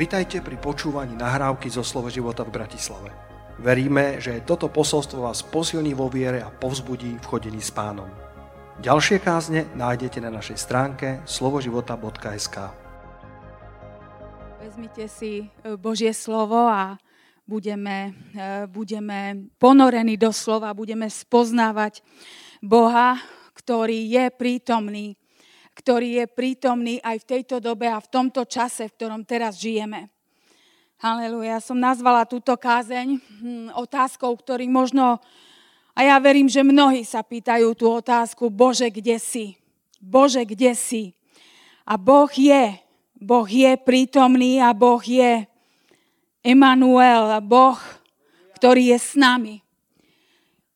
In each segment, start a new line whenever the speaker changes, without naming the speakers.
Vitajte pri počúvaní nahrávky zo Slovo života v Bratislave. Veríme, že toto posolstvo vás posilní vo viere a povzbudí v chodení s pánom. Ďalšie kázne nájdete na našej stránke slovoživota.sk
Vezmite si e, Božie slovo a budeme, e, budeme ponorení do slova, budeme spoznávať Boha, ktorý je prítomný ktorý je prítomný aj v tejto dobe a v tomto čase, v ktorom teraz žijeme. Haleluja. Som nazvala túto kázeň hm, otázkou, ktorý možno, a ja verím, že mnohí sa pýtajú tú otázku, Bože, kde si? Bože, kde si? A Boh je. Boh je prítomný a Boh je Emanuel, Boh, ktorý je s nami.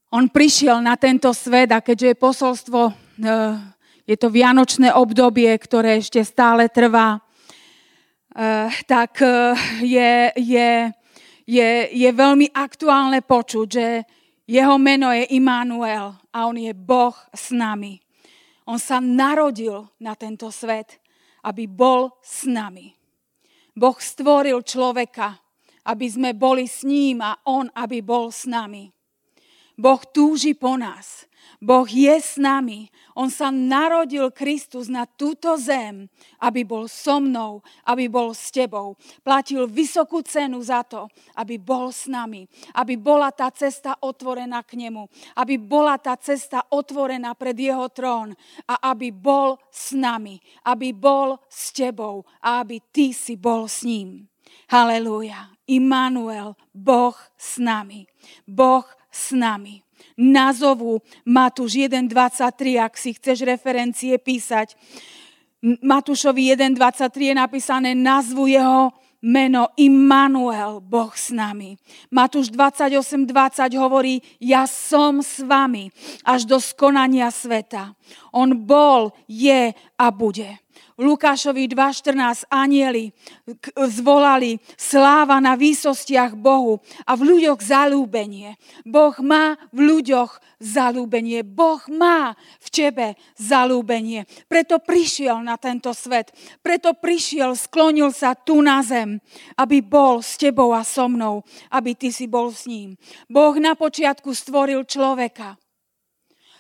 On prišiel na tento svet a keďže je posolstvo eh, je to vianočné obdobie, ktoré ešte stále trvá, eh, tak eh, je, je, je, je veľmi aktuálne počuť, že jeho meno je Immanuel a on je Boh s nami. On sa narodil na tento svet, aby bol s nami. Boh stvoril človeka, aby sme boli s ním a on, aby bol s nami. Boh túži po nás. Boh je s nami. On sa narodil Kristus na túto zem, aby bol so mnou, aby bol s tebou. Platil vysokú cenu za to, aby bol s nami. Aby bola tá cesta otvorená k nemu. Aby bola tá cesta otvorená pred jeho trón. A aby bol s nami. Aby bol s tebou. A aby ty si bol s ním. Halelúja. Immanuel, Boh s nami. Boh s nami nazovu Matúš 1.23, ak si chceš referencie písať. Matúšovi 1.23 je napísané nazvu jeho meno Immanuel, Boh s nami. Matúš 28.20 hovorí, ja som s vami až do skonania sveta. On bol, je a bude. Lukášovi 2.14 anieli zvolali sláva na výsostiach Bohu a v ľuďoch zalúbenie. Boh má v ľuďoch zalúbenie. Boh má v tebe zalúbenie. Preto prišiel na tento svet. Preto prišiel, sklonil sa tu na zem, aby bol s tebou a so mnou, aby ty si bol s ním. Boh na počiatku stvoril človeka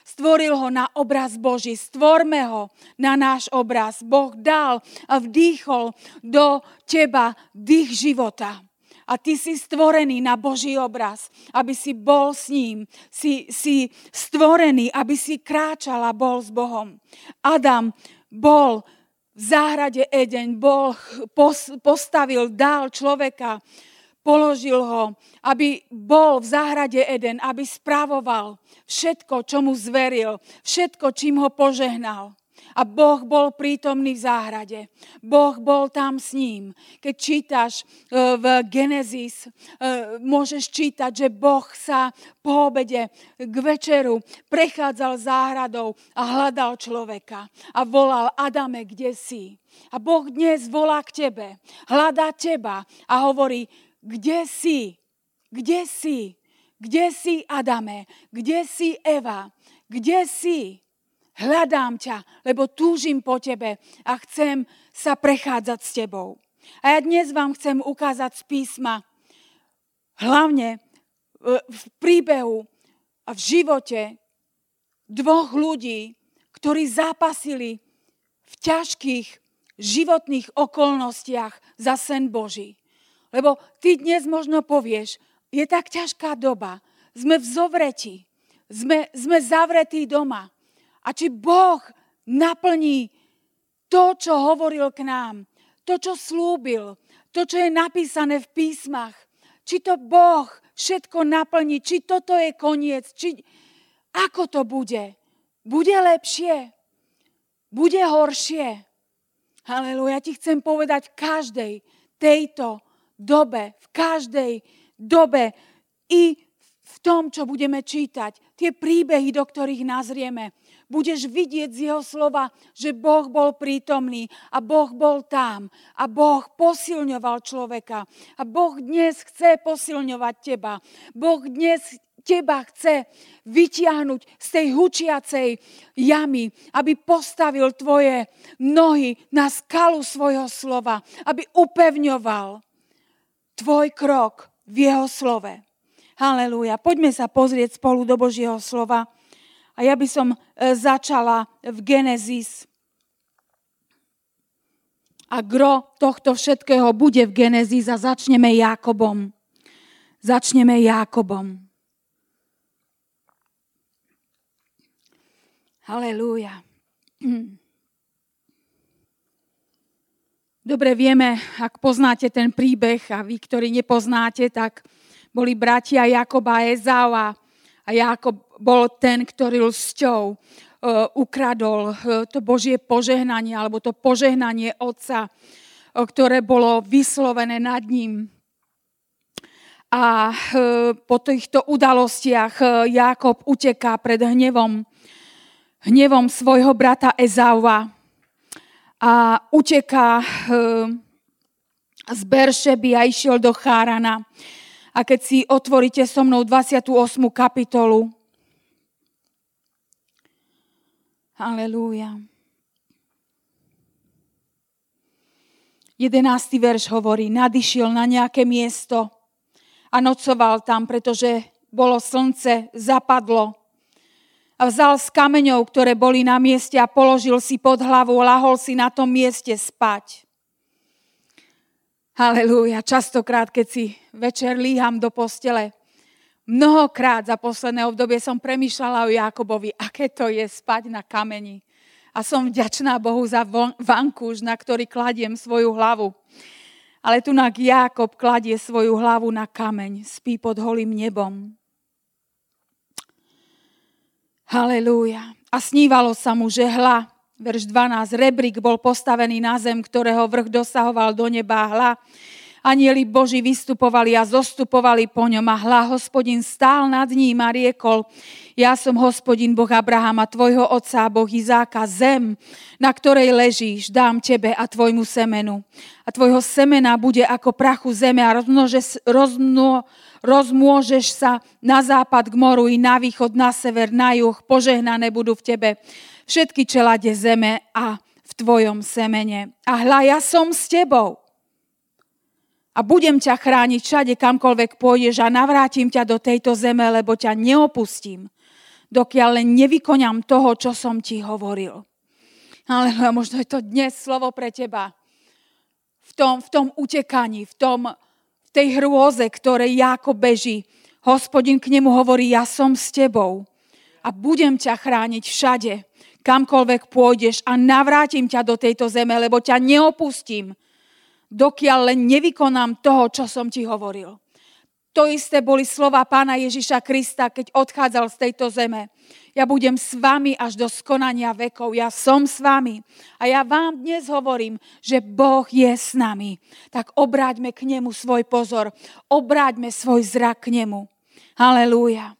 Stvoril ho na obraz Boží. Stvorme ho na náš obraz. Boh dal a vdýchol do teba dých života. A ty si stvorený na Boží obraz, aby si bol s ním. Si, si stvorený, aby si kráčal a bol s Bohom. Adam bol v záhrade Edeň, Boh postavil, dal človeka položil ho, aby bol v záhrade Eden, aby spravoval všetko, čo mu zveril, všetko, čím ho požehnal. A Boh bol prítomný v záhrade. Boh bol tam s ním. Keď čítaš e, v Genesis, e, môžeš čítať, že Boh sa po obede k večeru prechádzal záhradou a hľadal človeka. A volal, Adame, kde si? A Boh dnes volá k tebe, hľadá teba a hovorí, kde si? Kde si? Kde si, Adame? Kde si, Eva? Kde si? Hľadám ťa, lebo túžim po tebe a chcem sa prechádzať s tebou. A ja dnes vám chcem ukázať z písma, hlavne v príbehu a v živote dvoch ľudí, ktorí zápasili v ťažkých životných okolnostiach za sen Boží. Lebo ty dnes možno povieš, je tak ťažká doba, sme v zovreti, sme, sme zavretí doma. A či Boh naplní to, čo hovoril k nám, to, čo slúbil, to, čo je napísané v písmach, či to Boh všetko naplní, či toto je koniec, či ako to bude. Bude lepšie? Bude horšie? Haleluja, ja ti chcem povedať každej tejto dobe, v každej dobe i v tom, čo budeme čítať, tie príbehy, do ktorých nazrieme, budeš vidieť z jeho slova, že Boh bol prítomný a Boh bol tam a Boh posilňoval človeka. A Boh dnes chce posilňovať teba. Boh dnes teba chce vytiahnuť z tej hučiacej jamy, aby postavil tvoje nohy na skalu svojho slova, aby upevňoval tvoj krok v jeho slove. Halelúja. Poďme sa pozrieť spolu do Božieho slova. A ja by som e, začala v Genesis. A gro tohto všetkého bude v Genesis a začneme Jakobom. Začneme Jakobom. Halelúja. Dobre vieme, ak poznáte ten príbeh a vy, ktorí nepoznáte, tak boli bratia Jakoba a Ezau a, Jakob bol ten, ktorý lsťou uh, ukradol uh, to Božie požehnanie alebo to požehnanie Otca, uh, ktoré bolo vyslovené nad ním. A po týchto udalostiach Jakob uteká pred hnevom, hnevom svojho brata Ezaua a uteká z Beršeby a išiel do Chárana. A keď si otvoríte so mnou 28. kapitolu, Halelúja. 11. verš hovorí, nadišiel na nejaké miesto a nocoval tam, pretože bolo slnce, zapadlo. A vzal z kameňov, ktoré boli na mieste a položil si pod hlavu, lahol si na tom mieste spať. Halelúja. Častokrát, keď si večer líham do postele, Mnohokrát za posledné obdobie som premýšľala o Jakobovi, aké to je spať na kameni. A som vďačná Bohu za vankúš, na ktorý kladiem svoju hlavu. Ale tu Jakob kladie svoju hlavu na kameň, spí pod holým nebom. Halelúja. A snívalo sa mu, že hla, verš 12, rebrík bol postavený na zem, ktorého vrch dosahoval do neba hla Anieli Boží vystupovali a zostupovali po ňom a hla hospodin stál nad ním a riekol, ja som hospodin Boh Abrahama, tvojho otca, Boh Izáka, zem, na ktorej ležíš, dám tebe a tvojmu semenu. A tvojho semena bude ako prachu zeme a rozmnože, rozmno, rozmôžeš sa na západ k moru i na východ, na sever, na juh. Požehnané budú v tebe všetky čelade zeme a v tvojom semene. A hľa, ja som s tebou a budem ťa chrániť všade, kamkoľvek pôjdeš a navrátim ťa do tejto zeme, lebo ťa neopustím, dokiaľ len nevykoňam toho, čo som ti hovoril. Ale možno je to dnes slovo pre teba. V tom, v tom utekaní, v, tom, v tej hrôze, ktorej Jáko beží. Hospodin k nemu hovorí, ja som s tebou a budem ťa chrániť všade, kamkoľvek pôjdeš a navrátim ťa do tejto zeme, lebo ťa neopustím, dokiaľ len nevykonám toho, čo som ti hovoril. To isté boli slova pána Ježiša Krista, keď odchádzal z tejto zeme. Ja budem s vami až do skonania vekov. Ja som s vami. A ja vám dnes hovorím, že Boh je s nami. Tak obráťme k nemu svoj pozor. Obráťme svoj zrak k nemu. Halelúja.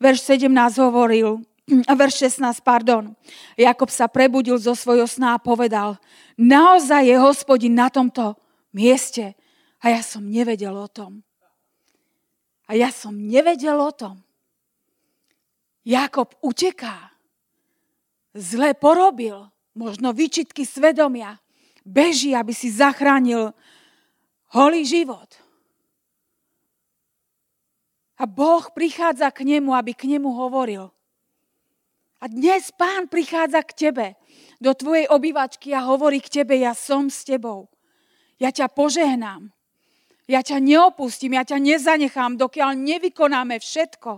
Verš 17 hovoril, verš 16, pardon. Jakob sa prebudil zo svojho sna a povedal, naozaj je hospodin na tomto mieste a ja som nevedel o tom. A ja som nevedel o tom. Jakob uteká. Zle porobil. Možno vyčitky svedomia. Beží, aby si zachránil holý život. A Boh prichádza k nemu, aby k nemu hovoril. A dnes pán prichádza k tebe, do tvojej obývačky a hovorí k tebe, ja som s tebou. Ja ťa požehnám. Ja ťa neopustím, ja ťa nezanechám, dokiaľ nevykonáme všetko,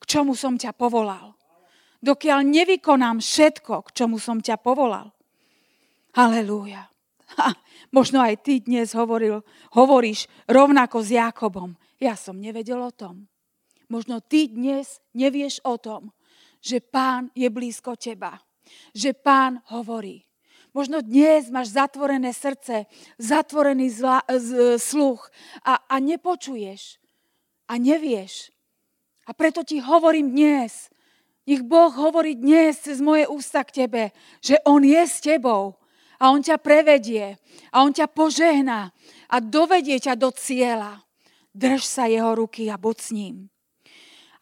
k čomu som ťa povolal. Dokiaľ nevykonám všetko, k čomu som ťa povolal. Halelúja. možno aj ty dnes hovoril, hovoríš rovnako s Jakobom. Ja som nevedel o tom. Možno ty dnes nevieš o tom, že pán je blízko teba. Že pán hovorí. Možno dnes máš zatvorené srdce, zatvorený zla, z, sluch a, a nepočuješ a nevieš. A preto ti hovorím dnes, nech Boh hovorí dnes cez moje ústa k tebe, že On je s tebou a On ťa prevedie a On ťa požehná a dovedie ťa do cieľa. Drž sa Jeho ruky a buď s ním.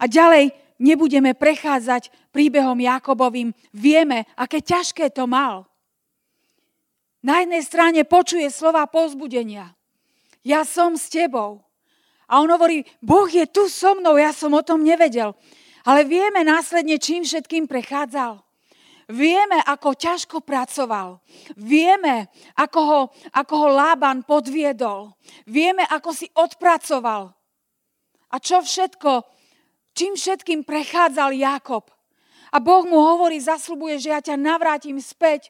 A ďalej nebudeme prechádzať príbehom Jakobovým. Vieme, aké ťažké to mal. Na jednej strane počuje slova pozbudenia. Ja som s tebou. A on hovorí, Boh je tu so mnou, ja som o tom nevedel. Ale vieme následne, čím všetkým prechádzal. Vieme, ako ťažko pracoval. Vieme, ako ho, ako ho Lában podviedol. Vieme, ako si odpracoval. A čo všetko, čím všetkým prechádzal Jakob. A Boh mu hovorí, zaslubuje, že ja ťa navrátim späť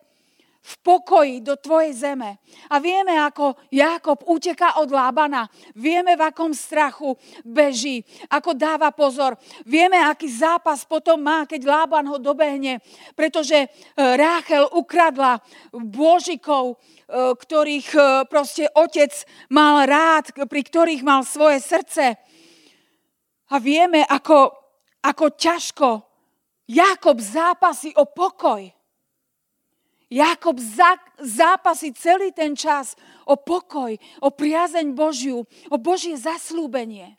v pokoji do tvojej zeme. A vieme, ako Jakob uteká od Lábana. Vieme, v akom strachu beží, ako dáva pozor. Vieme, aký zápas potom má, keď Lában ho dobehne, pretože e, Ráchel ukradla božikov, e, ktorých e, proste otec mal rád, pri ktorých mal svoje srdce. A vieme, ako, ako ťažko Jakob zápasí o pokoj. Jakob zápasí celý ten čas o pokoj, o priazeň Božiu, o Božie zaslúbenie.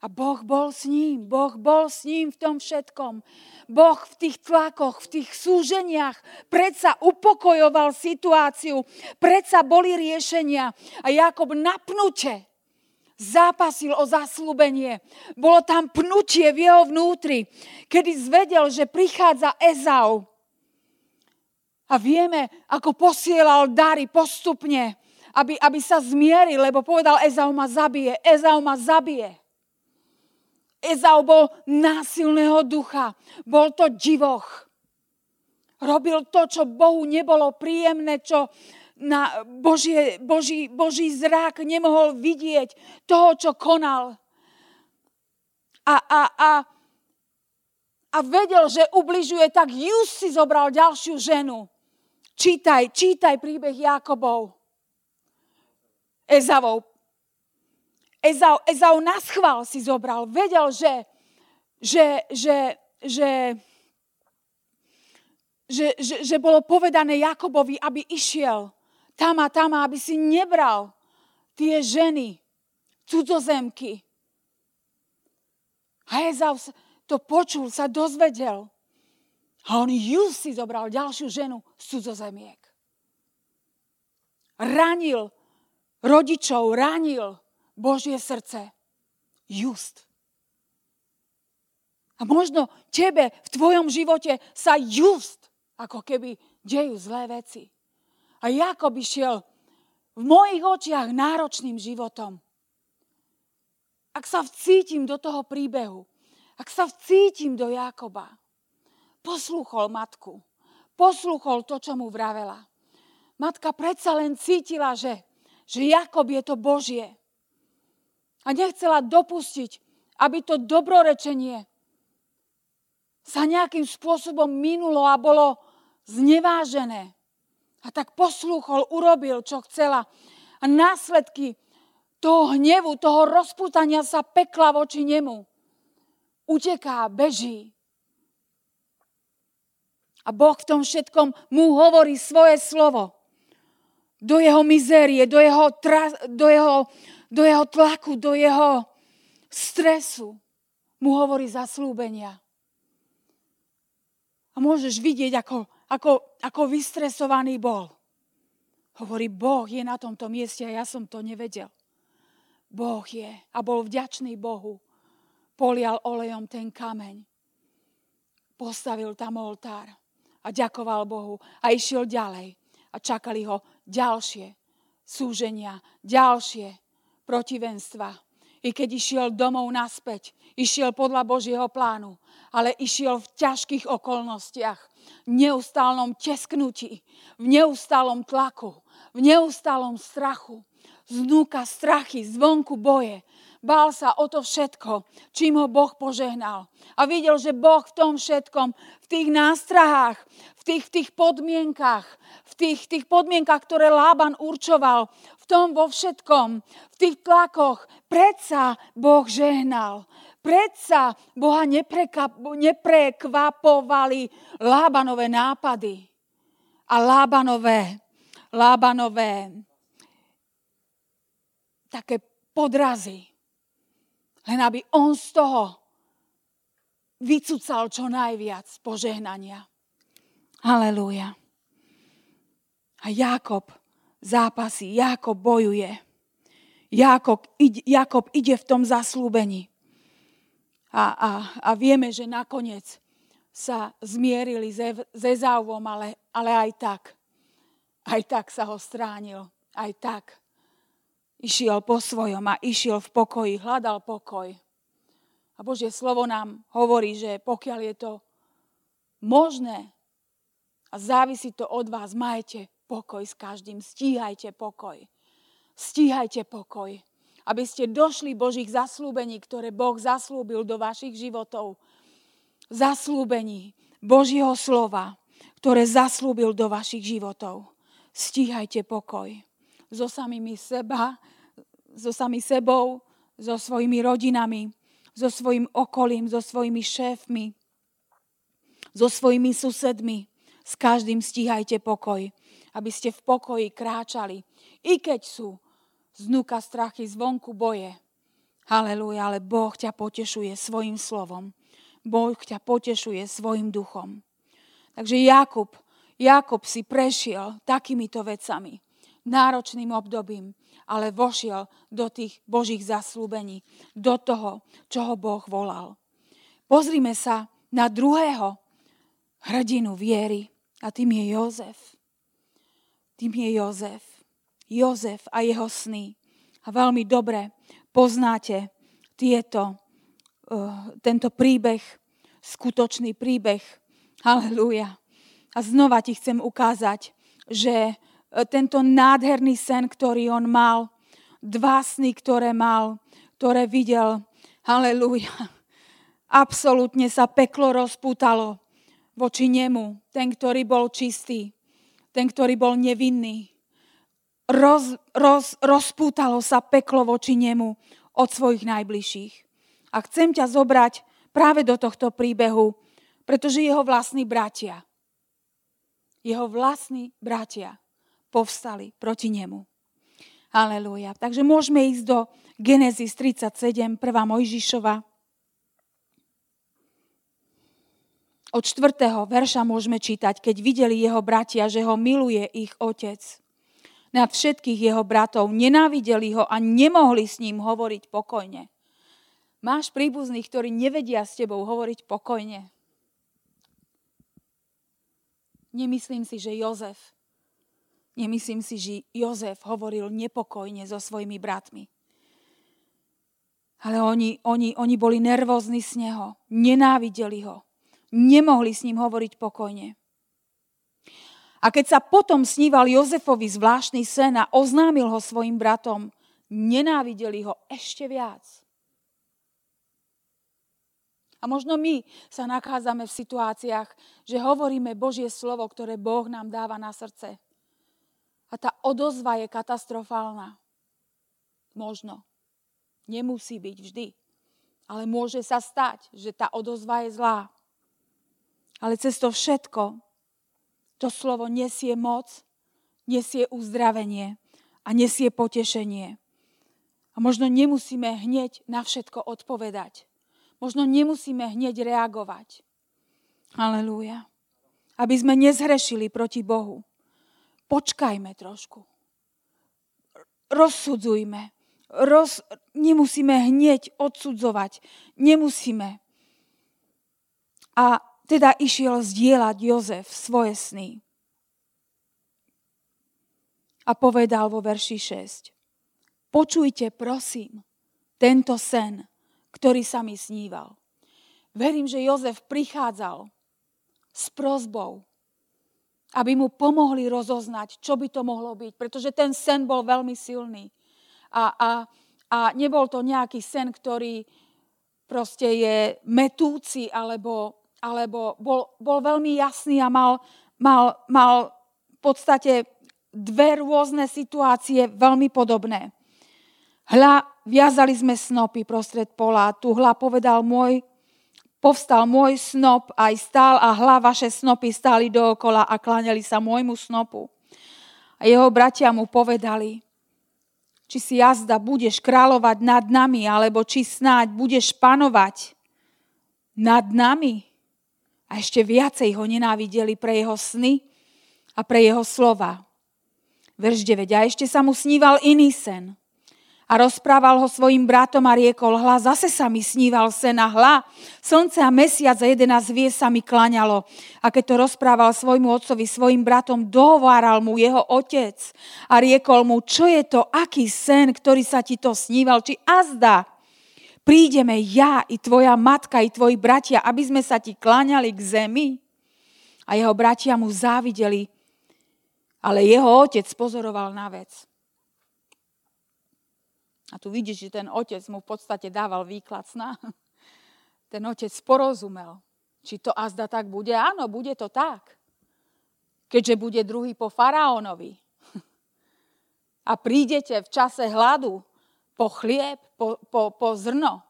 A Boh bol s ním, Boh bol s ním v tom všetkom. Boh v tých tlakoch, v tých súženiach predsa upokojoval situáciu, predsa boli riešenia. A Jakob napnutie zápasil o zaslúbenie. Bolo tam pnutie v jeho vnútri, kedy zvedel, že prichádza Ezau a vieme, ako posielal dary postupne, aby, aby sa zmieril, lebo povedal, Ezau ma zabije, Ezau ma zabije. Ezau bol násilného ducha, bol to divoch. Robil to, čo Bohu nebolo príjemné, čo na Božie, Boží, Boží zrak nemohol vidieť toho, čo konal. A, a, a, a vedel, že ubližuje, tak ju si zobral ďalšiu ženu. Čítaj, čítaj príbeh Jakobov. Ezavov. Ezau, Ezau na schvál si zobral. Vedel, že, že, že, že, že, že, že bolo povedané Jakobovi, aby išiel tam a tam, aby si nebral tie ženy, cudzozemky. A Ezau to počul, sa dozvedel. A on ju si zobral ďalšiu ženu z cudzozemiek. Ranil rodičov, ranil Božie srdce. Just. A možno tebe v tvojom živote sa just ako keby dejú zlé veci. A Jakob išiel v mojich očiach náročným životom. Ak sa vcítim do toho príbehu, ak sa vcítim do Jakoba, poslúchol matku. Poslúchol to, čo mu vravela. Matka predsa len cítila, že, že Jakob je to Božie. A nechcela dopustiť, aby to dobrorečenie sa nejakým spôsobom minulo a bolo znevážené. A tak poslúchol, urobil, čo chcela. A následky toho hnevu, toho rozputania sa pekla voči nemu. Uteká, beží. A Boh v tom všetkom mu hovorí svoje slovo. Do jeho mizérie, do jeho, tra, do jeho, do jeho tlaku, do jeho stresu mu hovorí zaslúbenia. A môžeš vidieť, ako, ako, ako vystresovaný bol. Hovorí, Boh je na tomto mieste a ja som to nevedel. Boh je a bol vďačný Bohu. Polial olejom ten kameň. Postavil tam oltár a ďakoval Bohu a išiel ďalej. A čakali ho ďalšie súženia, ďalšie protivenstva. I keď išiel domov naspäť, išiel podľa Božieho plánu, ale išiel v ťažkých okolnostiach, v neustálnom tesknutí, v neustálom tlaku, v neustálom strachu. Znúka strachy, zvonku boje, Bál sa o to všetko, čím ho Boh požehnal. A videl, že Boh v tom všetkom, v tých nástrahách, v tých, v tých podmienkach, v tých, tých podmienkach, ktoré Lában určoval, v tom vo všetkom, v tých tlakoch, predsa Boh žehnal. Predsa Boha neprekvapovali Lábanové nápady a Lábanové, Lábanové také podrazy. Len aby on z toho vycúcal čo najviac požehnania. Halelúja. A Jakob zápasí, Jakob bojuje. Jakob, Jakob ide v tom zaslúbení. A, a, a vieme, že nakoniec sa zmierili s Ezauvom, ale, ale aj tak. Aj tak sa ho stránil. Aj tak. Išiel po svojom a išiel v pokoji, hľadal pokoj. A Božie slovo nám hovorí, že pokiaľ je to možné a závisí to od vás, majte pokoj s každým, stíhajte pokoj. Stíhajte pokoj, aby ste došli Božích zaslúbení, ktoré Boh zaslúbil do vašich životov. Zaslúbení Božieho slova, ktoré zaslúbil do vašich životov. Stíhajte pokoj so samými seba, so sami sebou, so svojimi rodinami, so svojim okolím, so svojimi šéfmi, so svojimi susedmi, s každým stíhajte pokoj, aby ste v pokoji kráčali. I keď sú znúka strachy, zvonku boje. Halelúja, ale Boh ťa potešuje svojim slovom. Boh ťa potešuje svojim duchom. Takže Jakub, Jakub si prešiel takýmito vecami, náročným obdobím, ale vošiel do tých Božích zaslúbení, do toho, čo ho Boh volal. Pozrime sa na druhého hrdinu viery, a tým je Jozef. Tým je Jozef. Jozef a jeho sny. A veľmi dobre poznáte tieto, uh, tento príbeh, skutočný príbeh. Halelúja. A znova ti chcem ukázať, že uh, tento nádherný sen, ktorý on mal, dva sny, ktoré mal, ktoré videl, halelúja, absolútne sa peklo rozpútalo voči nemu, ten, ktorý bol čistý, ten, ktorý bol nevinný. Roz, roz, rozpútalo sa peklo voči nemu od svojich najbližších. A chcem ťa zobrať práve do tohto príbehu, pretože jeho vlastní bratia, jeho vlastní bratia povstali proti nemu. Aleluja. Takže môžeme ísť do Genesis 37, 1. Mojžišova, od 4. verša môžeme čítať, keď videli jeho bratia, že ho miluje ich otec. Nad všetkých jeho bratov nenávideli ho a nemohli s ním hovoriť pokojne. Máš príbuzných, ktorí nevedia s tebou hovoriť pokojne. Nemyslím si, že Jozef, nemyslím si, že Jozef hovoril nepokojne so svojimi bratmi. Ale oni, oni, oni boli nervózni z neho, nenávideli ho nemohli s ním hovoriť pokojne. A keď sa potom sníval Jozefovi zvláštny sen a oznámil ho svojim bratom, nenávideli ho ešte viac. A možno my sa nachádzame v situáciách, že hovoríme Božie slovo, ktoré Boh nám dáva na srdce. A tá odozva je katastrofálna. Možno. Nemusí byť vždy. Ale môže sa stať, že tá odozva je zlá. Ale cez to všetko to slovo nesie moc, nesie uzdravenie a nesie potešenie. A možno nemusíme hneď na všetko odpovedať. Možno nemusíme hneď reagovať. Halelúja. Aby sme nezhrešili proti Bohu. Počkajme trošku. Rozsudzujme. Roz, nemusíme hneď odsudzovať. Nemusíme. A teda išiel zdieľať Jozef svoje sny. A povedal vo verši 6. Počujte, prosím, tento sen, ktorý sa mi sníval. Verím, že Jozef prichádzal s prozbou, aby mu pomohli rozoznať, čo by to mohlo byť, pretože ten sen bol veľmi silný. A, a, a nebol to nejaký sen, ktorý proste je metúci alebo alebo bol, bol veľmi jasný a mal, mal, mal v podstate dve rôzne situácie veľmi podobné. Hľa, viazali sme snopy prostred pola, tu hľa povedal môj, povstal môj snop, aj stál a hľa vaše snopy stáli dookola a kláňali sa môjmu snopu. A jeho bratia mu povedali, či si jazda budeš kráľovať nad nami, alebo či snáď budeš panovať nad nami. A ešte viacej ho nenávideli pre jeho sny a pre jeho slova. Verš 9. A ešte sa mu sníval iný sen a rozprával ho svojim bratom a riekol, hla, zase sa mi sníval sen a hla, slnce a mesiac a jedenáct hviezd sa mi klaňalo. A keď to rozprával svojmu otcovi, svojim bratom, dohováral mu jeho otec a riekol mu, čo je to, aký sen, ktorý sa ti to sníval, či azda, prídeme ja i tvoja matka i tvoji bratia, aby sme sa ti kláňali k zemi. A jeho bratia mu závideli, ale jeho otec pozoroval na vec. A tu vidíš, že ten otec mu v podstate dával výklad sna. Ten otec porozumel, či to azda tak bude. Áno, bude to tak. Keďže bude druhý po faraónovi. A prídete v čase hladu po chlieb, po, po, po zrno,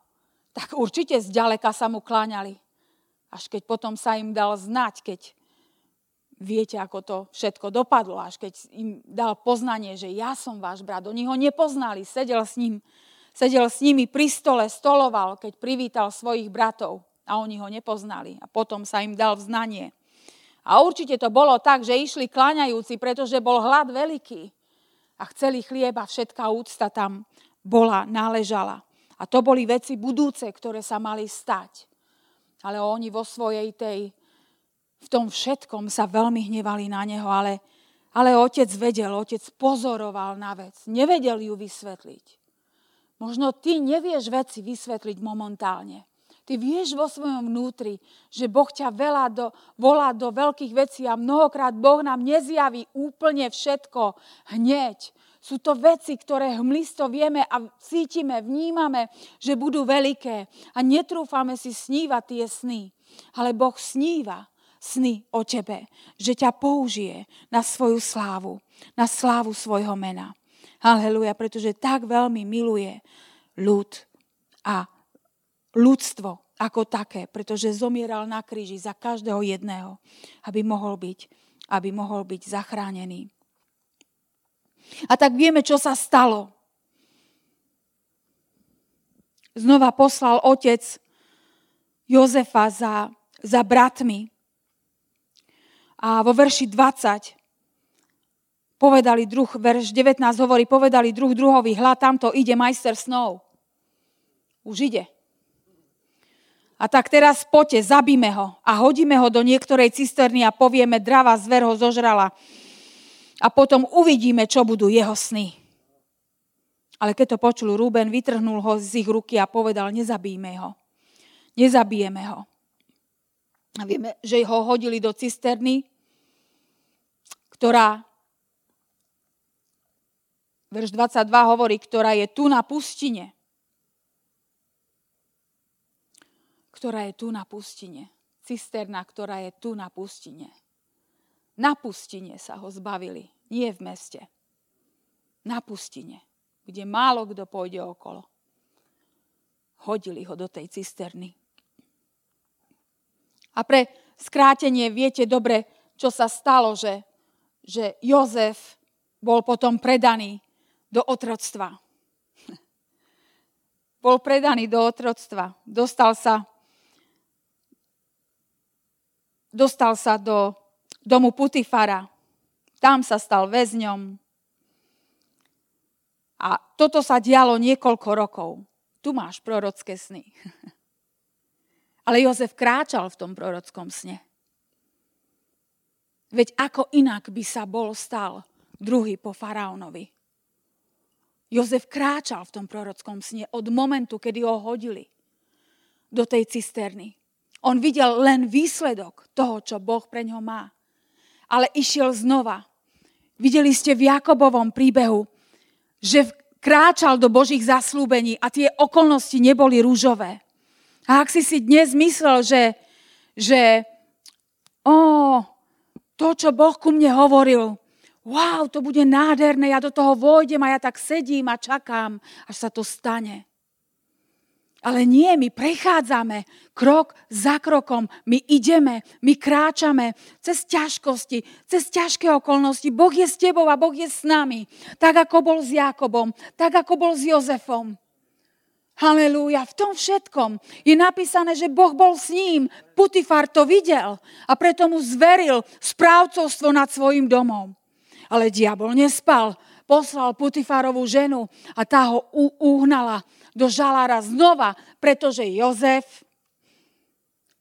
tak určite zďaleka sa mu kláňali. Až keď potom sa im dal znať, keď viete, ako to všetko dopadlo, až keď im dal poznanie, že ja som váš brat. Oni ho nepoznali, sedel s, ním, sedel s nimi pri stole, stoloval, keď privítal svojich bratov a oni ho nepoznali. A potom sa im dal vznanie. A určite to bolo tak, že išli kláňajúci, pretože bol hlad veľký a chceli chlieb a všetká úcta tam bola, náležala. A to boli veci budúce, ktoré sa mali stať. Ale oni vo svojej tej v tom všetkom sa veľmi hnevali na neho, ale, ale otec vedel, otec pozoroval na vec, nevedel ju vysvetliť. Možno ty nevieš veci vysvetliť momentálne. Ty vieš vo svojom vnútri, že Boh ťa veľa do, volá do veľkých vecí a mnohokrát Boh nám nezjaví úplne všetko hneď. Sú to veci, ktoré hmlisto vieme a cítime, vnímame, že budú veľké a netrúfame si snívať tie sny. Ale Boh sníva sny o tebe, že ťa použije na svoju slávu, na slávu svojho mena. Halleluja, pretože tak veľmi miluje ľud a ľudstvo ako také, pretože zomieral na kríži za každého jedného, aby mohol byť, aby mohol byť zachránený. A tak vieme, čo sa stalo. Znova poslal otec Jozefa za, za bratmi, a vo verši 20 povedali druh, verš 19 hovorí, povedali druh druhovi, hľa, tamto ide majster snov. Už ide. A tak teraz poďte, zabíme ho a hodíme ho do niektorej cisterny a povieme, drava zver ho zožrala. A potom uvidíme, čo budú jeho sny. Ale keď to počul Rúben, vytrhnul ho z ich ruky a povedal, nezabijme ho. Nezabijeme ho. A vieme, že ho hodili do cisterny, ktorá, verš 22 hovorí, ktorá je tu na pustine. Ktorá je tu na pustine. Cisterna, ktorá je tu na pustine. Na pustine sa ho zbavili, nie v meste. Na pustine, kde málo kto pôjde okolo. Hodili ho do tej cisterny. A pre skrátenie viete dobre, čo sa stalo, že, že Jozef bol potom predaný do otroctva. Bol predaný do otroctva. Dostal sa, dostal sa do domu Putifara. Tam sa stal väzňom. A toto sa dialo niekoľko rokov. Tu máš prorocké sny. Ale Jozef kráčal v tom prorockom sne. Veď ako inak by sa bol stal druhý po faraónovi. Jozef kráčal v tom prorockom sne od momentu, kedy ho hodili do tej cisterny. On videl len výsledok toho, čo Boh pre ňo má. Ale išiel znova. Videli ste v Jakobovom príbehu, že kráčal do Božích zaslúbení a tie okolnosti neboli rúžové. A ak si si dnes myslel, že, že ó, to, čo Boh ku mne hovoril, wow, to bude nádherné, ja do toho vojdem a ja tak sedím a čakám, až sa to stane. Ale nie, my prechádzame krok za krokom, my ideme, my kráčame cez ťažkosti, cez ťažké okolnosti. Boh je s tebou a Boh je s nami. Tak ako bol s Jakobom, tak ako bol s Jozefom. Halelúja. V tom všetkom je napísané, že Boh bol s ním. Putifar to videl a preto mu zveril správcovstvo nad svojim domom. Ale diabol nespal. Poslal Putifarovú ženu a tá ho uhnala do žalára znova, pretože Jozef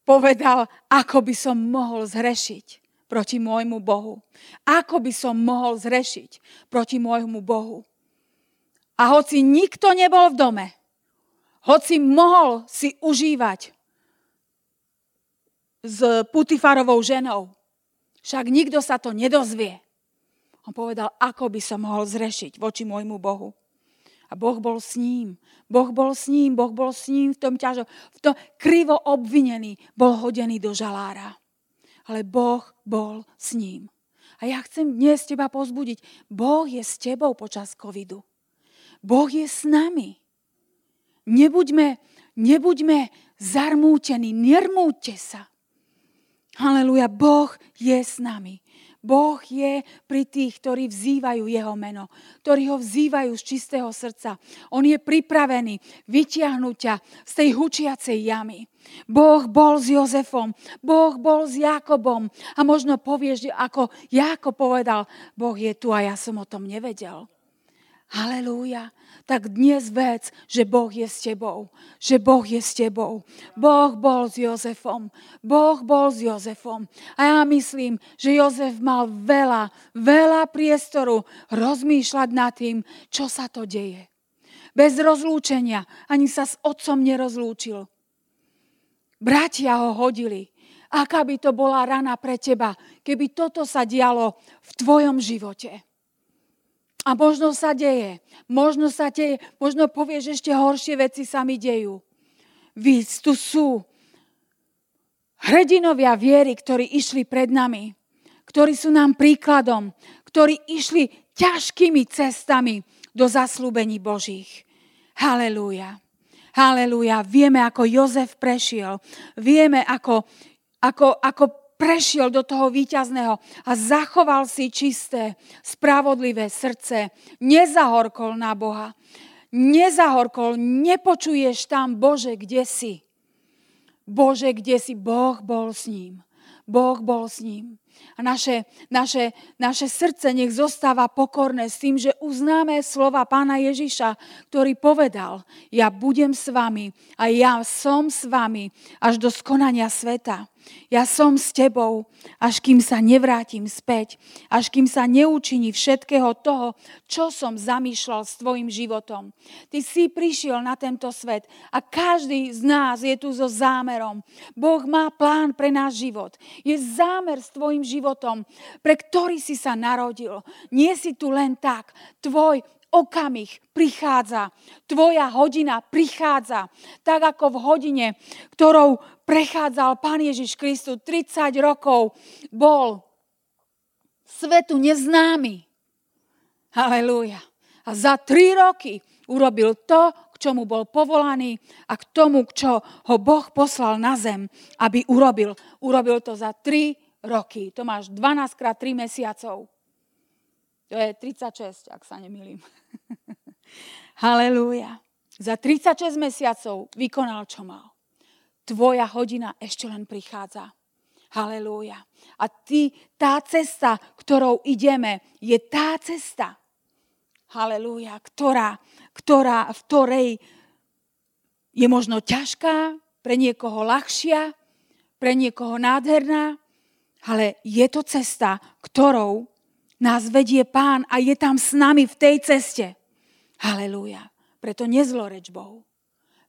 povedal, ako by som mohol zhrešiť proti môjmu Bohu. Ako by som mohol zrešiť proti môjmu Bohu. A hoci nikto nebol v dome, hoci mohol si užívať s Putifarovou ženou, však nikto sa to nedozvie. On povedal, ako by som mohol zrešiť voči môjmu Bohu. A Boh bol s ním. Boh bol s ním, Boh bol s ním v tom ťažo, v tom krivo obvinený, bol hodený do žalára. Ale Boh bol s ním. A ja chcem dnes teba pozbudiť. Boh je s tebou počas covidu. Boh je s nami. Nebuďme, nebuďme zarmútení, nermúťte sa. Haleluja, Boh je s nami. Boh je pri tých, ktorí vzývajú jeho meno, ktorí ho vzývajú z čistého srdca. On je pripravený vytiahnuť ťa z tej hučiacej jamy. Boh bol s Jozefom, Boh bol s Jakobom a možno povieš, ako Jakob povedal, Boh je tu a ja som o tom nevedel. Halelúja tak dnes vec, že Boh je s tebou. Že Boh je s tebou. Boh bol s Jozefom. Boh bol s Jozefom. A ja myslím, že Jozef mal veľa, veľa priestoru rozmýšľať nad tým, čo sa to deje. Bez rozlúčenia. Ani sa s otcom nerozlúčil. Bratia ho hodili. Aká by to bola rana pre teba, keby toto sa dialo v tvojom živote. A možno sa deje, možno sa deje, možno povieš, ešte horšie veci sa mi dejú. Víc tu sú hrdinovia viery, ktorí išli pred nami, ktorí sú nám príkladom, ktorí išli ťažkými cestami do zaslúbení Božích. Halelúja. Halelúja. Vieme, ako Jozef prešiel. Vieme, ako, ako, ako prešiel do toho víťazného a zachoval si čisté, spravodlivé srdce. Nezahorkol na Boha. Nezahorkol, nepočuješ tam, Bože, kde si. Bože, kde si, Boh bol s ním. Boh bol s ním. A naše, naše, naše srdce nech zostáva pokorné s tým, že uznáme slova pána Ježiša, ktorý povedal, ja budem s vami a ja som s vami až do skonania sveta. Ja som s tebou, až kým sa nevrátim späť, až kým sa neučiní všetkého toho, čo som zamýšľal s tvojim životom. Ty si prišiel na tento svet a každý z nás je tu so zámerom. Boh má plán pre náš život. Je zámer s tvojim životom, pre ktorý si sa narodil. Nie si tu len tak. Tvoj okamih prichádza, tvoja hodina prichádza, tak ako v hodine, ktorou prechádzal Pán Ježiš Kristus 30 rokov, bol svetu neznámy. Halelúja. A za tri roky urobil to, k čomu bol povolaný a k tomu, čo ho Boh poslal na zem, aby urobil. Urobil to za tri roky. To máš 12 krát 3 mesiacov. To je 36, ak sa nemýlim. Halelúja. Za 36 mesiacov vykonal, čo mal. Tvoja hodina ešte len prichádza. Halelúja. A ty, tá cesta, ktorou ideme, je tá cesta. Halelúja, ktorá, ktorá, v ktorej je možno ťažká, pre niekoho ľahšia, pre niekoho nádherná, ale je to cesta, ktorou nás vedie pán a je tam s nami v tej ceste. Halelúja. Preto nezloreč Bohu.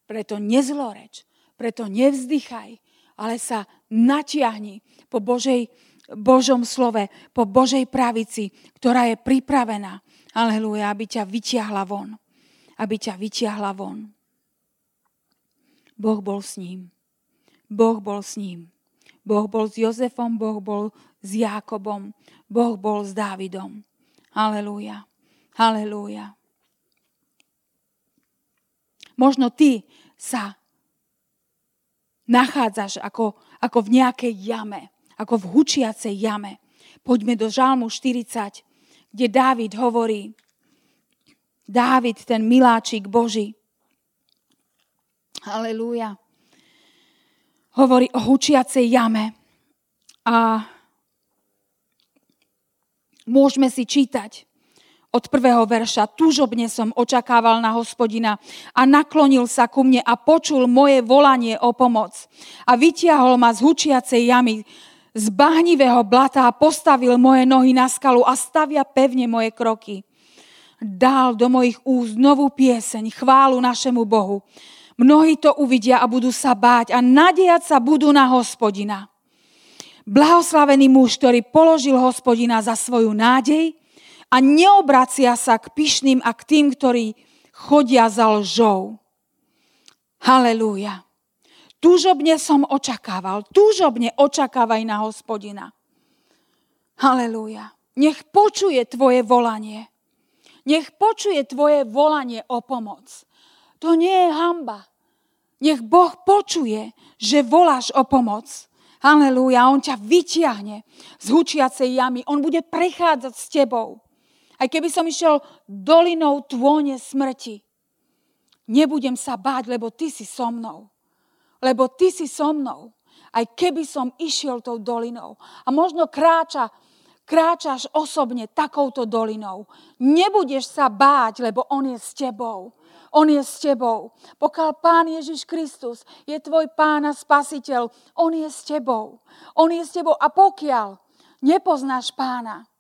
Preto nezloreč. Preto nevzdychaj, ale sa natiahni po Božej, Božom slove, po Božej pravici, ktorá je pripravená. Halelúja, aby ťa vyťahla von. Aby ťa vyťahla von. Boh bol s ním. Boh bol s ním. Boh bol s Jozefom, Boh bol s Jákobom, Boh bol s Dávidom. Halelúja. Halelúja. Možno ty sa nachádzaš ako, ako v nejakej jame, ako v hučiacej jame. Poďme do Žalmu 40, kde Dávid hovorí, Dávid, ten miláčik Boží, Halelúja. Hovorí o hučiacej jame. A môžeme si čítať od prvého verša. Túžobne som očakával na hospodina a naklonil sa ku mne a počul moje volanie o pomoc. A vytiahol ma z hučiacej jamy, z bahnivého blata a postavil moje nohy na skalu a stavia pevne moje kroky. Dal do mojich úst novú pieseň, chválu našemu Bohu. Mnohí to uvidia a budú sa báť a nadejať sa budú na hospodina. Blahoslavený muž, ktorý položil hospodina za svoju nádej a neobracia sa k pyšným a k tým, ktorí chodia za lžou. Halelúja. Túžobne som očakával, túžobne očakávaj na hospodina. Halelúja. Nech počuje tvoje volanie. Nech počuje tvoje volanie o pomoc. To nie je hamba. Nech Boh počuje, že voláš o pomoc. Halelúja, On ťa vytiahne z hučiacej jamy. On bude prechádzať s tebou. Aj keby som išiel dolinou tvône smrti, nebudem sa báť, lebo ty si so mnou. Lebo ty si so mnou. Aj keby som išiel tou dolinou. A možno kráča, kráčaš osobne takouto dolinou. Nebudeš sa báť, lebo on je s tebou. On je s tebou. Pokiaľ Pán Ježiš Kristus je tvoj Pán a Spasiteľ, On je s tebou. On je s tebou. A pokiaľ nepoznáš Pána,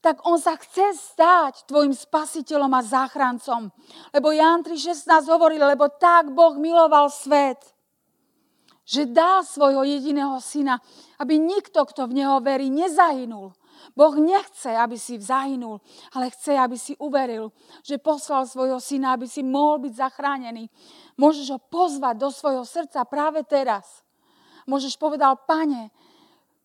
tak on sa chce stať tvojim spasiteľom a záchrancom. Lebo Ján 3.16 hovorí, lebo tak Boh miloval svet, že dá svojho jediného syna, aby nikto, kto v neho verí, nezahynul. Boh nechce, aby si zahynul, ale chce, aby si uveril, že poslal svojho syna, aby si mohol byť zachránený. Môžeš ho pozvať do svojho srdca práve teraz. Môžeš povedať, pane,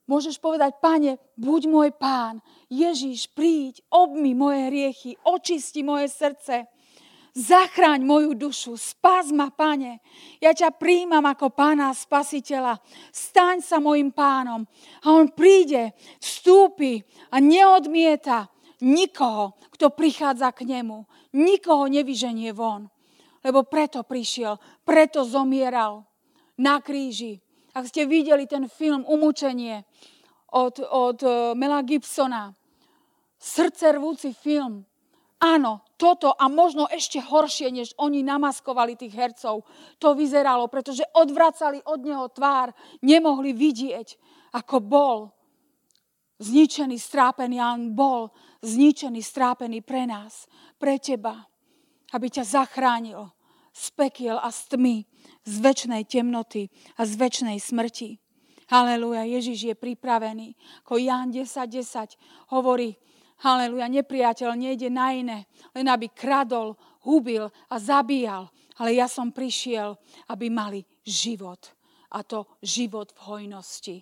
Môžeš povedať, pane, buď môj pán, Ježíš, príď, obmi moje hriechy, očisti moje srdce, zachráň moju dušu, spás ma, pane. Ja ťa príjmam ako pána spasiteľa. Staň sa mojim pánom. A on príde, vstúpi a neodmieta nikoho, kto prichádza k nemu. Nikoho nevyženie von. Lebo preto prišiel, preto zomieral na kríži ak ste videli ten film Umúčenie od, od eh, Mela Gibsona, srdce rvúci film. Áno, toto a možno ešte horšie, než oni namaskovali tých hercov, to vyzeralo, pretože odvracali od neho tvár, nemohli vidieť, ako bol zničený, strápený, a on bol zničený, strápený pre nás, pre teba, aby ťa zachránil z pekiel a z tmy, z väčšnej temnoty a z väčšnej smrti. Haleluja, Ježiš je pripravený. Ako Ján 10.10 10 hovorí, haleluja, nepriateľ nejde na iné, len aby kradol, hubil a zabíjal. Ale ja som prišiel, aby mali život. A to život v hojnosti.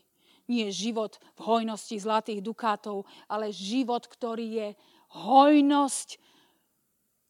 Nie život v hojnosti zlatých dukátov, ale život, ktorý je hojnosť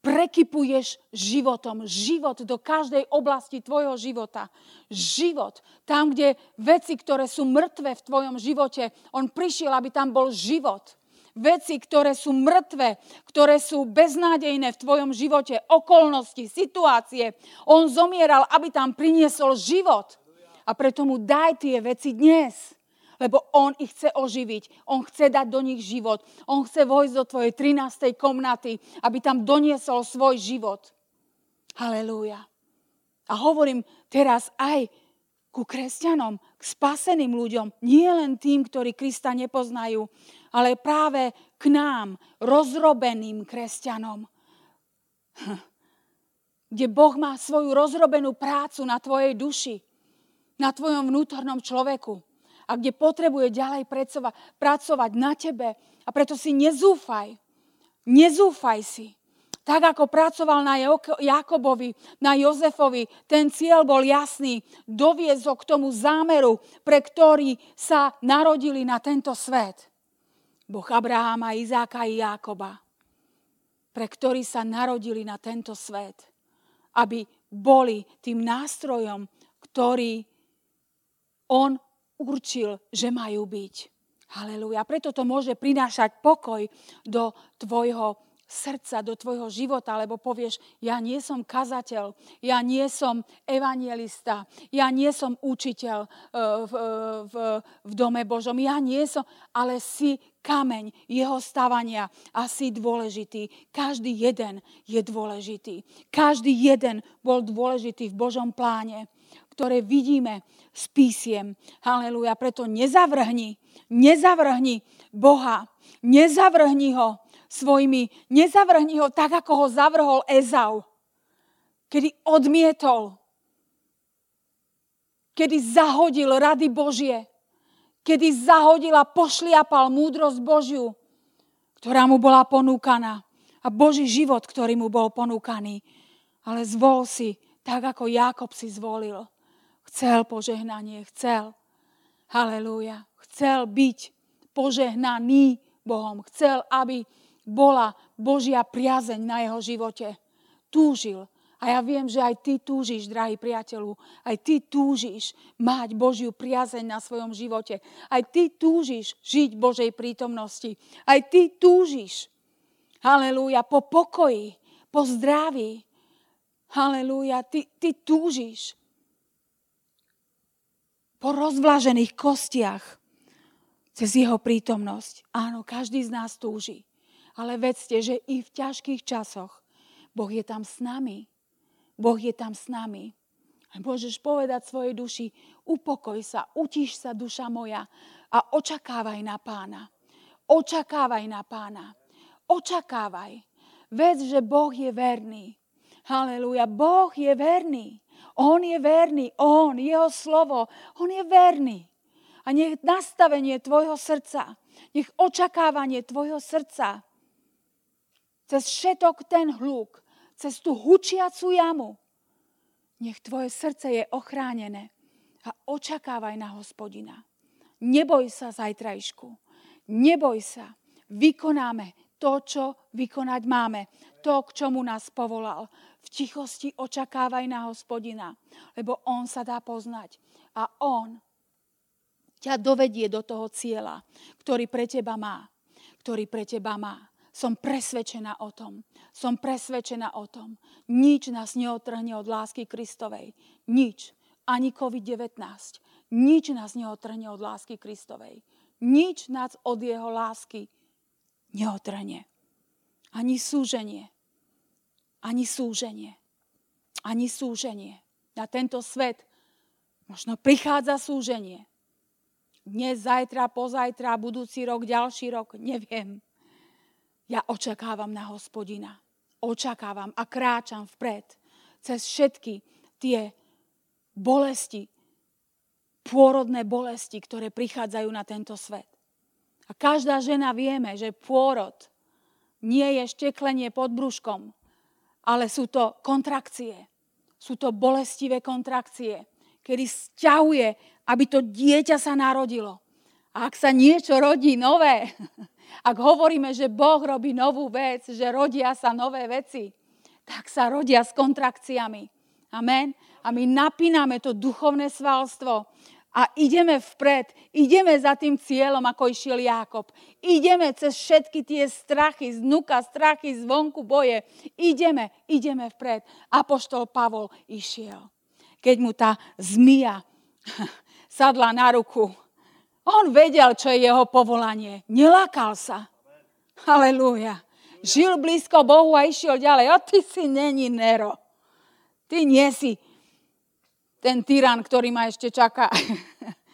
prekypuješ životom. Život do každej oblasti tvojho života. Život. Tam, kde veci, ktoré sú mŕtve v tvojom živote, on prišiel, aby tam bol život. Veci, ktoré sú mŕtve, ktoré sú beznádejné v tvojom živote, okolnosti, situácie. On zomieral, aby tam priniesol život. A preto mu daj tie veci dnes lebo on ich chce oživiť. On chce dať do nich život. On chce vojsť do tvojej 13. komnaty, aby tam doniesol svoj život. Halelúja. A hovorím teraz aj ku kresťanom, k spaseným ľuďom, nie len tým, ktorí Krista nepoznajú, ale práve k nám, rozrobeným kresťanom. Kde Boh má svoju rozrobenú prácu na tvojej duši, na tvojom vnútornom človeku a kde potrebuje ďalej pracovať na tebe. A preto si nezúfaj. Nezúfaj si. Tak ako pracoval na Jakobovi, na Jozefovi, ten cieľ bol jasný. Doviezol k tomu zámeru, pre ktorý sa narodili na tento svet. Boh Abraháma, Izáka i Jákoba, pre ktorý sa narodili na tento svet. Aby boli tým nástrojom, ktorý on určil, že majú byť. Halelúja. Preto to môže prinášať pokoj do tvojho srdca, do tvojho života, lebo povieš, ja nie som kazateľ, ja nie som evangelista, ja nie som učiteľ e, v, e, v, v dome Božom, ja nie som, ale si kameň jeho stavania a si dôležitý. Každý jeden je dôležitý. Každý jeden bol dôležitý v Božom pláne, ktoré vidíme s písiem. Halelúja, preto nezavrhni, nezavrhni Boha, nezavrhni ho, svojimi, nezavrhni ho tak, ako ho zavrhol Ezau, kedy odmietol, kedy zahodil rady Božie, kedy zahodil a pošliapal múdrosť Božiu, ktorá mu bola ponúkaná a Boží život, ktorý mu bol ponúkaný. Ale zvol si, tak ako Jakob si zvolil. Chcel požehnanie, chcel. Halelúja. Chcel byť požehnaný Bohom. Chcel, aby bola Božia priazeň na jeho živote. Túžil. A ja viem, že aj ty túžiš, drahý priateľu, aj ty túžiš mať Božiu priazeň na svojom živote. Aj ty túžiš žiť Božej prítomnosti. Aj ty túžiš, halelúja, po pokoji, po zdraví. Halelúja, ty, ty túžiš po rozvlažených kostiach cez jeho prítomnosť. Áno, každý z nás túži. Ale vedzte, že i v ťažkých časoch Boh je tam s nami. Boh je tam s nami. A môžeš povedať svojej duši, upokoj sa, utiš sa, duša moja a očakávaj na pána. Očakávaj na pána. Očakávaj. Vedz, že Boh je verný. Halelúja. Boh je verný. On je verný. On, jeho slovo. On je verný. A nech nastavenie tvojho srdca, nech očakávanie tvojho srdca cez všetok ten hluk, cez tú hučiacu jamu. Nech tvoje srdce je ochránené a očakávaj na hospodina. Neboj sa zajtrajšku. Neboj sa. Vykonáme to, čo vykonať máme. To, k čomu nás povolal. V tichosti očakávaj na hospodina, lebo on sa dá poznať. A on ťa dovedie do toho cieľa, ktorý pre teba má. Ktorý pre teba má. Som presvedčená o tom. Som presvedčená o tom. Nič nás neotrhne od lásky Kristovej. Nič. Ani COVID-19. Nič nás neotrhne od lásky Kristovej. Nič nás od jeho lásky neotrhne. Ani súženie. Ani súženie. Ani súženie. Na tento svet možno prichádza súženie. Dnes, zajtra, pozajtra, budúci rok, ďalší rok, neviem. Ja očakávam na hospodina. Očakávam a kráčam vpred cez všetky tie bolesti, pôrodné bolesti, ktoré prichádzajú na tento svet. A každá žena vieme, že pôrod nie je šteklenie pod brúškom, ale sú to kontrakcie. Sú to bolestivé kontrakcie, kedy stiahuje, aby to dieťa sa narodilo. A ak sa niečo rodí nové, ak hovoríme, že Boh robí novú vec, že rodia sa nové veci, tak sa rodia s kontrakciami. Amen. A my napíname to duchovné svalstvo a ideme vpred, ideme za tým cieľom, ako išiel Jákob. Ideme cez všetky tie strachy, znuka, strachy, zvonku boje. Ideme, ideme vpred. Apoštol Pavol išiel. Keď mu tá zmia sadla na ruku, on vedel, čo je jeho povolanie. Nelákal sa. Halelúja. Žil blízko Bohu a išiel ďalej. A ty si není Nero. Ty nie si ten tyran, ktorý ma ešte čaká.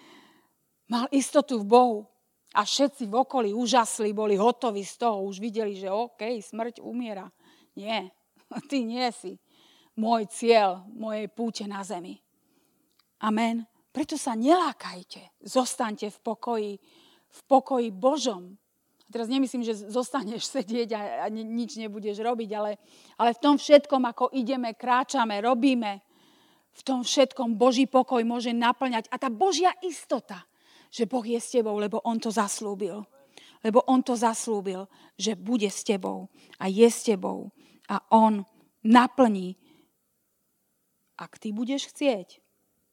Mal istotu v Bohu. A všetci v okolí úžasli, boli hotoví z toho. Už videli, že OK, smrť umiera. Nie, ty nie si môj cieľ mojej púte na zemi. Amen. Preto sa nelákajte. Zostaňte v pokoji, v pokoji Božom. Teraz nemyslím, že zostaneš sedieť a, a nič nebudeš robiť, ale, ale v tom všetkom, ako ideme, kráčame, robíme, v tom všetkom Boží pokoj môže naplňať. A tá Božia istota, že Boh je s tebou, lebo On to zaslúbil. Lebo On to zaslúbil, že bude s tebou a je s tebou. A On naplní, ak ty budeš chcieť,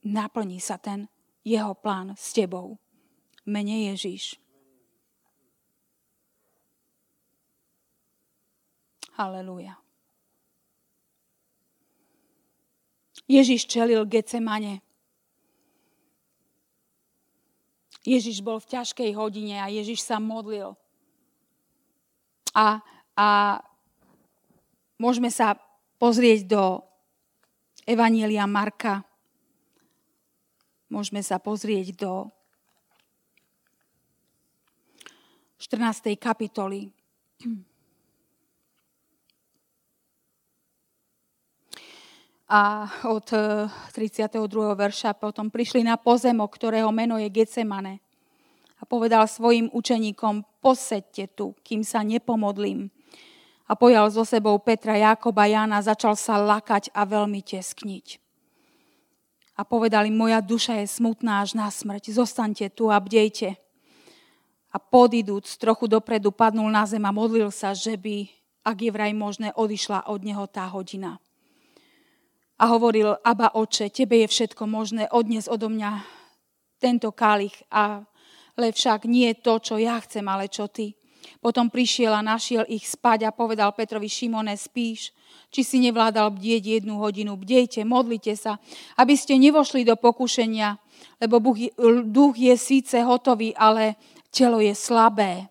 naplní sa ten jeho plán s tebou. Mene Ježíš. Halelúja. Ježiš čelil Gecemane. Ježiš bol v ťažkej hodine a Ježiš sa modlil. A, a môžeme sa pozrieť do Evanielia Marka. Môžeme sa pozrieť do 14. kapitoly. A od 32. E, verša potom prišli na pozemok, ktorého meno je Getsemane. A povedal svojim učeníkom, posedte tu, kým sa nepomodlím. A pojal so sebou Petra, Jakoba, Jána, začal sa lakať a veľmi teskniť. A povedali, moja duša je smutná až na smrť, zostaňte tu a bdejte a podidúc trochu dopredu padnul na zem a modlil sa, že by, ak je vraj možné, odišla od neho tá hodina. A hovoril, Aba oče, tebe je všetko možné, odnes odo mňa tento kalich, ale však nie to, čo ja chcem, ale čo ty. Potom prišiel a našiel ich spať a povedal Petrovi, Šimone, spíš? Či si nevládal bdieť jednu hodinu? Bdejte, modlite sa, aby ste nevošli do pokušenia, lebo duch je síce hotový, ale telo je slabé.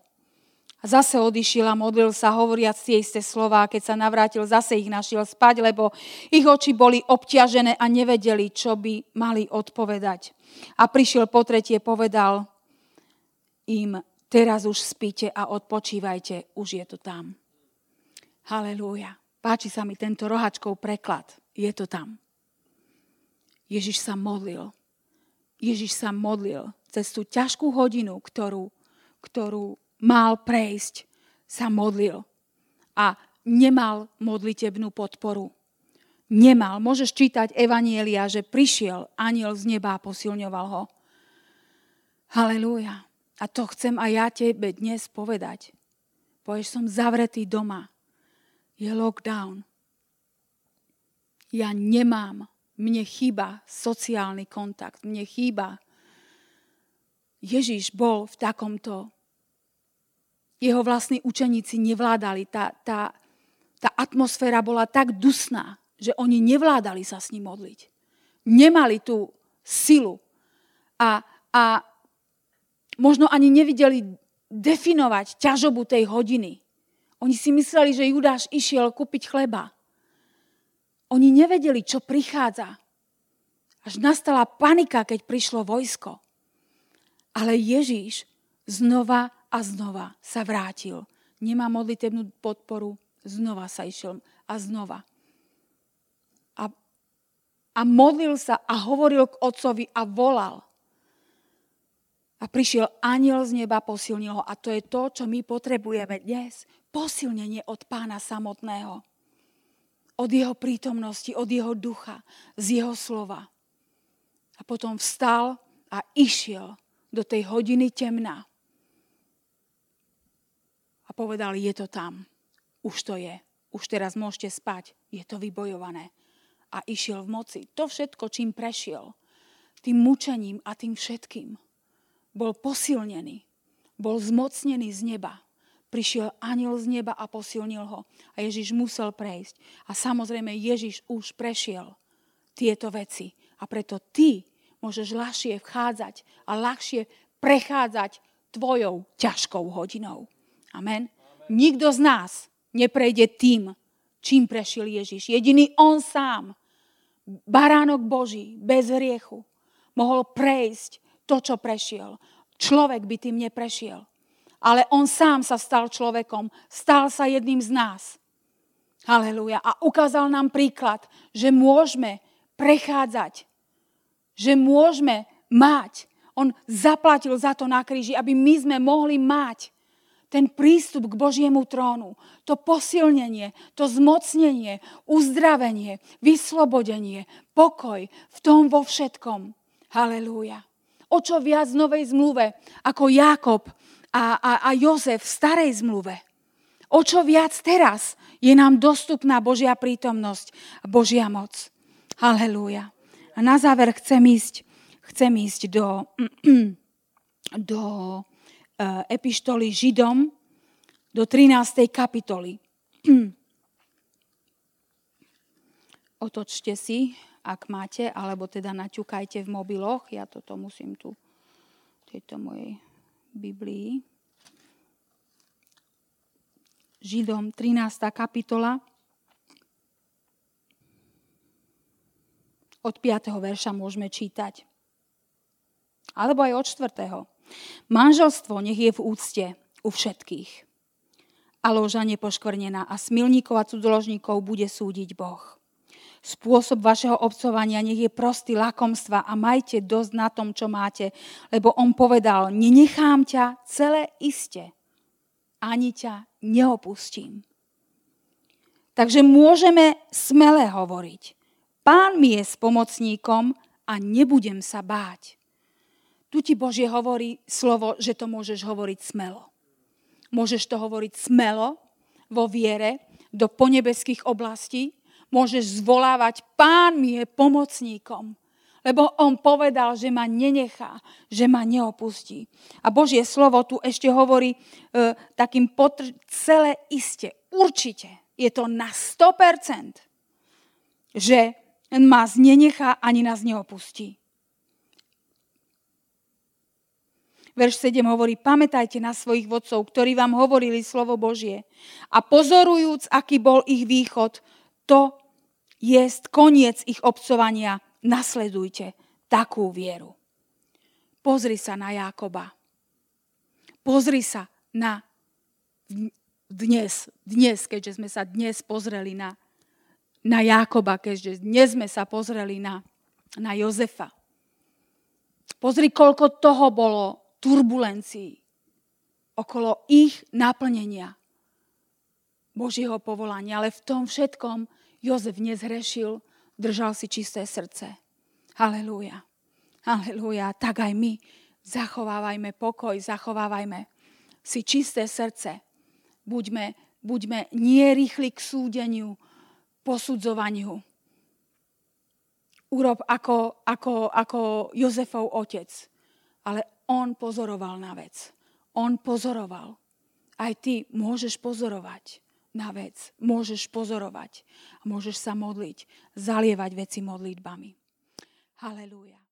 A zase odišiel a modlil sa, hovoriac tie isté slova. Keď sa navrátil, zase ich našiel spať, lebo ich oči boli obťažené a nevedeli, čo by mali odpovedať. A prišiel po tretie, povedal im, teraz už spíte a odpočívajte, už je to tam. Halelúja. Páči sa mi tento rohačkov preklad. Je to tam. Ježiš sa modlil. Ježiš sa modlil cez tú ťažkú hodinu, ktorú ktorú mal prejsť, sa modlil. A nemal modlitebnú podporu. Nemal. Môžeš čítať Evanielia, že prišiel aniel z neba a posilňoval ho. Halelúja. A to chcem aj ja tebe dnes povedať. Povieš, som zavretý doma. Je lockdown. Ja nemám. Mne chýba sociálny kontakt. Mne chýba. Ježiš bol v takomto jeho vlastní učeníci nevládali. Tá, tá, tá atmosféra bola tak dusná, že oni nevládali sa s ním modliť. Nemali tú silu. A, a možno ani nevideli definovať ťažobu tej hodiny. Oni si mysleli, že Judáš išiel kúpiť chleba. Oni nevedeli, čo prichádza. Až nastala panika, keď prišlo vojsko. Ale Ježíš znova a znova sa vrátil. Nemá modlitebnú podporu, znova sa išiel a znova. A, a modlil sa a hovoril k otcovi a volal. A prišiel aniel z neba, posilnil ho. A to je to, čo my potrebujeme dnes. Posilnenie od pána samotného. Od jeho prítomnosti, od jeho ducha, z jeho slova. A potom vstal a išiel do tej hodiny temna povedal, je to tam. Už to je. Už teraz môžete spať. Je to vybojované. A išiel v moci. To všetko, čím prešiel, tým mučením a tým všetkým, bol posilnený. Bol zmocnený z neba. Prišiel aniel z neba a posilnil ho. A Ježiš musel prejsť. A samozrejme Ježiš už prešiel tieto veci. A preto ty môžeš ľahšie vchádzať a ľahšie prechádzať tvojou ťažkou hodinou. Amen. Nikto z nás neprejde tým, čím prešiel Ježiš. Jediný on sám, baránok Boží, bez hriechu, mohol prejsť to, čo prešiel. Človek by tým neprešiel. Ale on sám sa stal človekom, stal sa jedným z nás. Halelúja. A ukázal nám príklad, že môžeme prechádzať, že môžeme mať. On zaplatil za to na kríži, aby my sme mohli mať ten prístup k Božiemu trónu, to posilnenie, to zmocnenie, uzdravenie, vyslobodenie, pokoj v tom vo všetkom. Halelúja. O čo viac v novej zmluve ako Jakob a, a, a Jozef v starej zmluve. O čo viac teraz je nám dostupná Božia prítomnosť Božia moc. Halelúja. A na záver chcem ísť, chcem ísť do, do Eh, epištoly Židom do 13. kapitoly. otočte si, ak máte, alebo teda naťukajte v mobiloch. Ja toto musím tu tejto mojej Biblii. Židom 13. kapitola od 5. verša môžeme čítať. Alebo aj od 4. Manželstvo nech je v úcte u všetkých. A loža nepoškvrnená a smilníkov a cudzoložníkov bude súdiť Boh. Spôsob vašeho obcovania nech je prostý lakomstva a majte dosť na tom, čo máte, lebo on povedal, nenechám ťa celé iste, ani ťa neopustím. Takže môžeme smele hovoriť. Pán mi je s pomocníkom a nebudem sa báť. Tu ti Božie hovorí slovo, že to môžeš hovoriť smelo. Môžeš to hovoriť smelo vo viere do ponebeských oblastí, môžeš zvolávať, pán mi je pomocníkom, lebo on povedal, že ma nenechá, že ma neopustí. A Božie slovo tu ešte hovorí e, takým potr- celé iste, určite, je to na 100%, že ma nenechá ani nás neopustí. Verš 7 hovorí, pamätajte na svojich vodcov, ktorí vám hovorili slovo Božie. A pozorujúc, aký bol ich východ, to jest koniec ich obcovania. Nasledujte takú vieru. Pozri sa na Jákoba. Pozri sa na dnes, dnes, keďže sme sa dnes pozreli na, na Jákoba, keďže dnes sme sa pozreli na, na Jozefa. Pozri, koľko toho bolo turbulencií okolo ich naplnenia Božieho povolania. Ale v tom všetkom Jozef nezhrešil, držal si čisté srdce. Halelúja. Halelúja. Tak aj my zachovávajme pokoj, zachovávajme si čisté srdce. Buďme, buďme nie rýchli k súdeniu, posudzovaniu. Urob ako, ako, ako Jozefov otec. Ale on pozoroval na vec. On pozoroval. Aj ty môžeš pozorovať na vec. Môžeš pozorovať. Môžeš sa modliť, zalievať veci modlitbami. Halelúja.